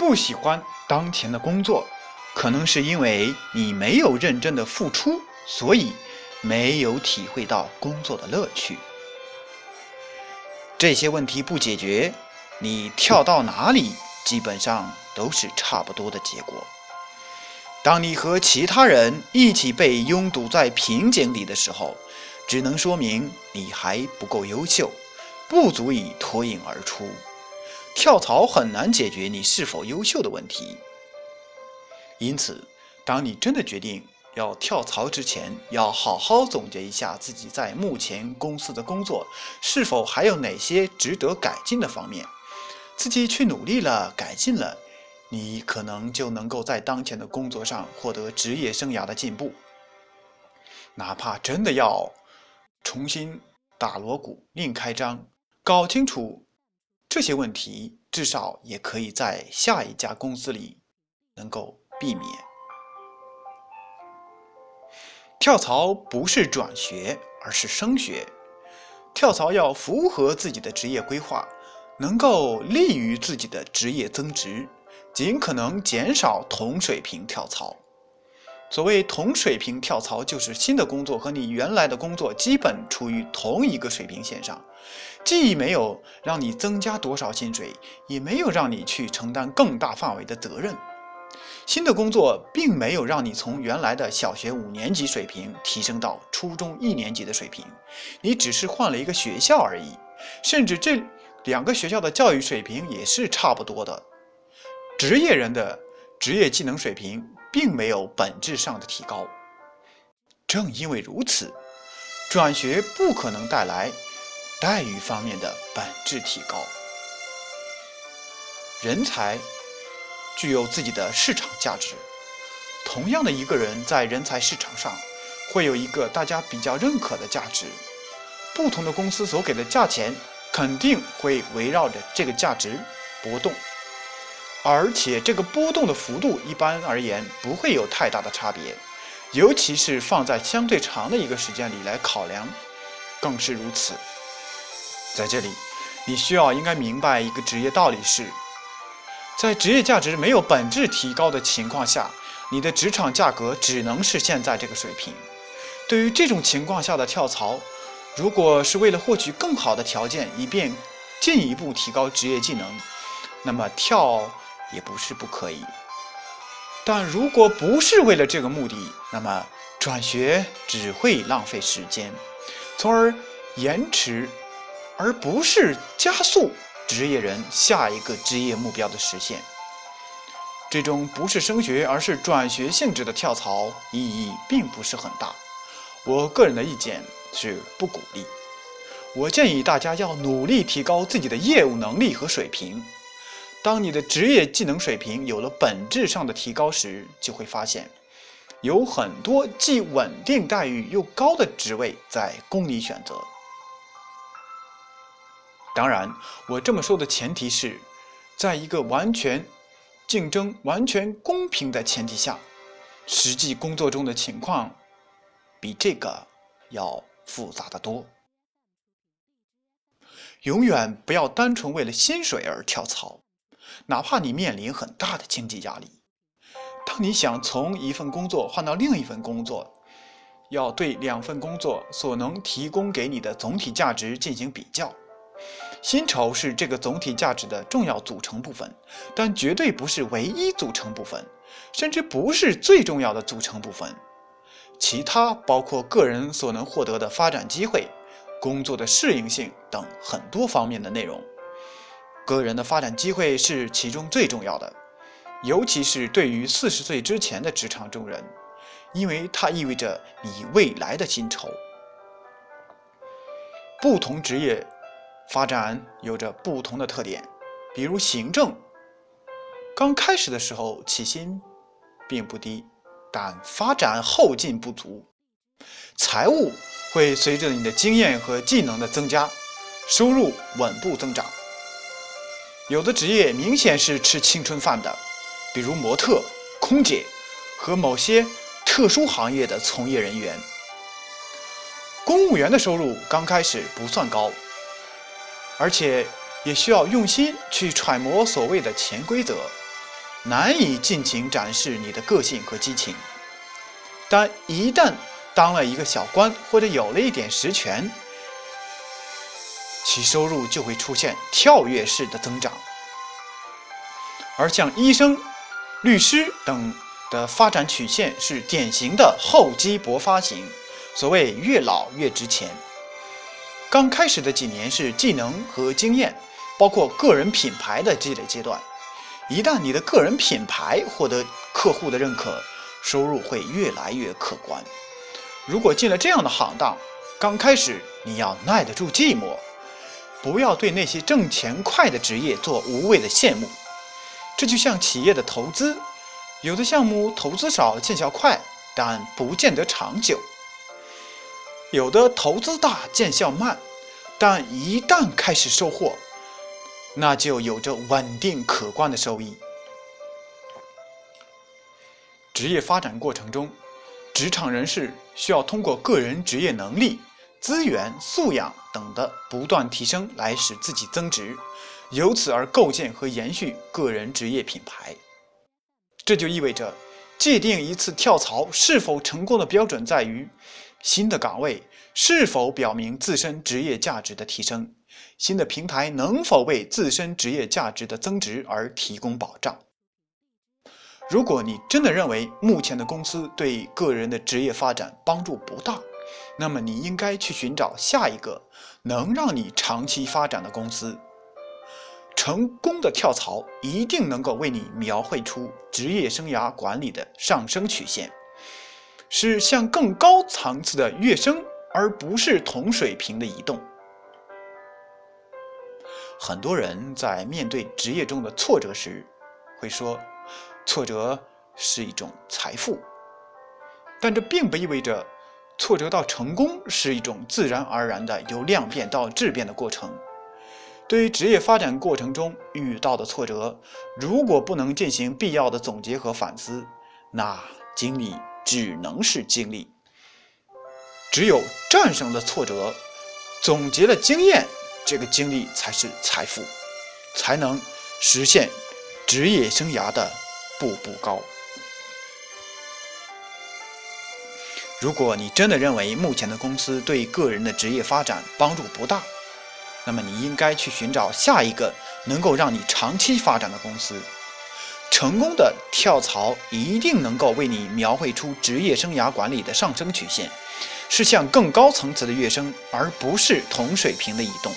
不喜欢当前的工作，可能是因为你没有认真的付出，所以没有体会到工作的乐趣。这些问题不解决，你跳到哪里，基本上都是差不多的结果。当你和其他人一起被拥堵在瓶颈里的时候，只能说明你还不够优秀，不足以脱颖而出。跳槽很难解决你是否优秀的问题。因此，当你真的决定要跳槽之前，要好好总结一下自己在目前公司的工作是否还有哪些值得改进的方面，自己去努力了，改进了。你可能就能够在当前的工作上获得职业生涯的进步。哪怕真的要重新打锣鼓、另开张，搞清楚这些问题，至少也可以在下一家公司里能够避免。跳槽不是转学，而是升学。跳槽要符合自己的职业规划，能够利于自己的职业增值。尽可能减少同水平跳槽。所谓同水平跳槽，就是新的工作和你原来的工作基本处于同一个水平线上，既没有让你增加多少薪水，也没有让你去承担更大范围的责任。新的工作并没有让你从原来的小学五年级水平提升到初中一年级的水平，你只是换了一个学校而已，甚至这两个学校的教育水平也是差不多的。职业人的职业技能水平并没有本质上的提高，正因为如此，转学不可能带来待遇方面的本质提高。人才具有自己的市场价值，同样的一个人在人才市场上会有一个大家比较认可的价值，不同的公司所给的价钱肯定会围绕着这个价值波动。而且这个波动的幅度一般而言不会有太大的差别，尤其是放在相对长的一个时间里来考量，更是如此。在这里，你需要应该明白一个职业道理是，在职业价值没有本质提高的情况下，你的职场价格只能是现在这个水平。对于这种情况下的跳槽，如果是为了获取更好的条件，以便进一步提高职业技能，那么跳。也不是不可以，但如果不是为了这个目的，那么转学只会浪费时间，从而延迟，而不是加速职业人下一个职业目标的实现。这种不是升学而是转学性质的跳槽意义并不是很大。我个人的意见是不鼓励。我建议大家要努力提高自己的业务能力和水平。当你的职业技能水平有了本质上的提高时，就会发现，有很多既稳定待遇又高的职位在供你选择。当然，我这么说的前提是，在一个完全竞争、完全公平的前提下，实际工作中的情况比这个要复杂的多。永远不要单纯为了薪水而跳槽。哪怕你面临很大的经济压力，当你想从一份工作换到另一份工作，要对两份工作所能提供给你的总体价值进行比较。薪酬是这个总体价值的重要组成部分，但绝对不是唯一组成部分，甚至不是最重要的组成部分。其他包括个人所能获得的发展机会、工作的适应性等很多方面的内容。个人的发展机会是其中最重要的，尤其是对于四十岁之前的职场中人，因为它意味着你未来的薪酬。不同职业发展有着不同的特点，比如行政，刚开始的时候起薪并不低，但发展后劲不足；财务会随着你的经验和技能的增加，收入稳步增长。有的职业明显是吃青春饭的，比如模特、空姐和某些特殊行业的从业人员。公务员的收入刚开始不算高，而且也需要用心去揣摩所谓的潜规则，难以尽情展示你的个性和激情。但一旦当了一个小官，或者有了一点实权，其收入就会出现跳跃式的增长。而像医生、律师等的发展曲线是典型的厚积薄发型，所谓越老越值钱。刚开始的几年是技能和经验，包括个人品牌的积累阶段。一旦你的个人品牌获得客户的认可，收入会越来越可观。如果进了这样的行当，刚开始你要耐得住寂寞，不要对那些挣钱快的职业做无谓的羡慕。这就像企业的投资，有的项目投资少见效快，但不见得长久。有的投资大见效慢，但一旦开始收获，那就有着稳定可观的收益。职业发展过程中，职场人士需要通过个人职业能力、资源、素养等的不断提升来使自己增值，由此而构建和延续个人职业品牌。这就意味着，界定一次跳槽是否成功的标准在于。新的岗位是否表明自身职业价值的提升？新的平台能否为自身职业价值的增值而提供保障？如果你真的认为目前的公司对个人的职业发展帮助不大，那么你应该去寻找下一个能让你长期发展的公司。成功的跳槽一定能够为你描绘出职业生涯管理的上升曲线。是向更高层次的跃升，而不是同水平的移动。很多人在面对职业中的挫折时，会说挫折是一种财富，但这并不意味着挫折到成功是一种自然而然的由量变到质变的过程。对于职业发展过程中遇到的挫折，如果不能进行必要的总结和反思，那经历。只能是经历，只有战胜了挫折，总结了经验，这个经历才是财富，才能实现职业生涯的步步高。如果你真的认为目前的公司对个人的职业发展帮助不大，那么你应该去寻找下一个能够让你长期发展的公司。成功的跳槽一定能够为你描绘出职业生涯管理的上升曲线，是向更高层次的跃升，而不是同水平的移动。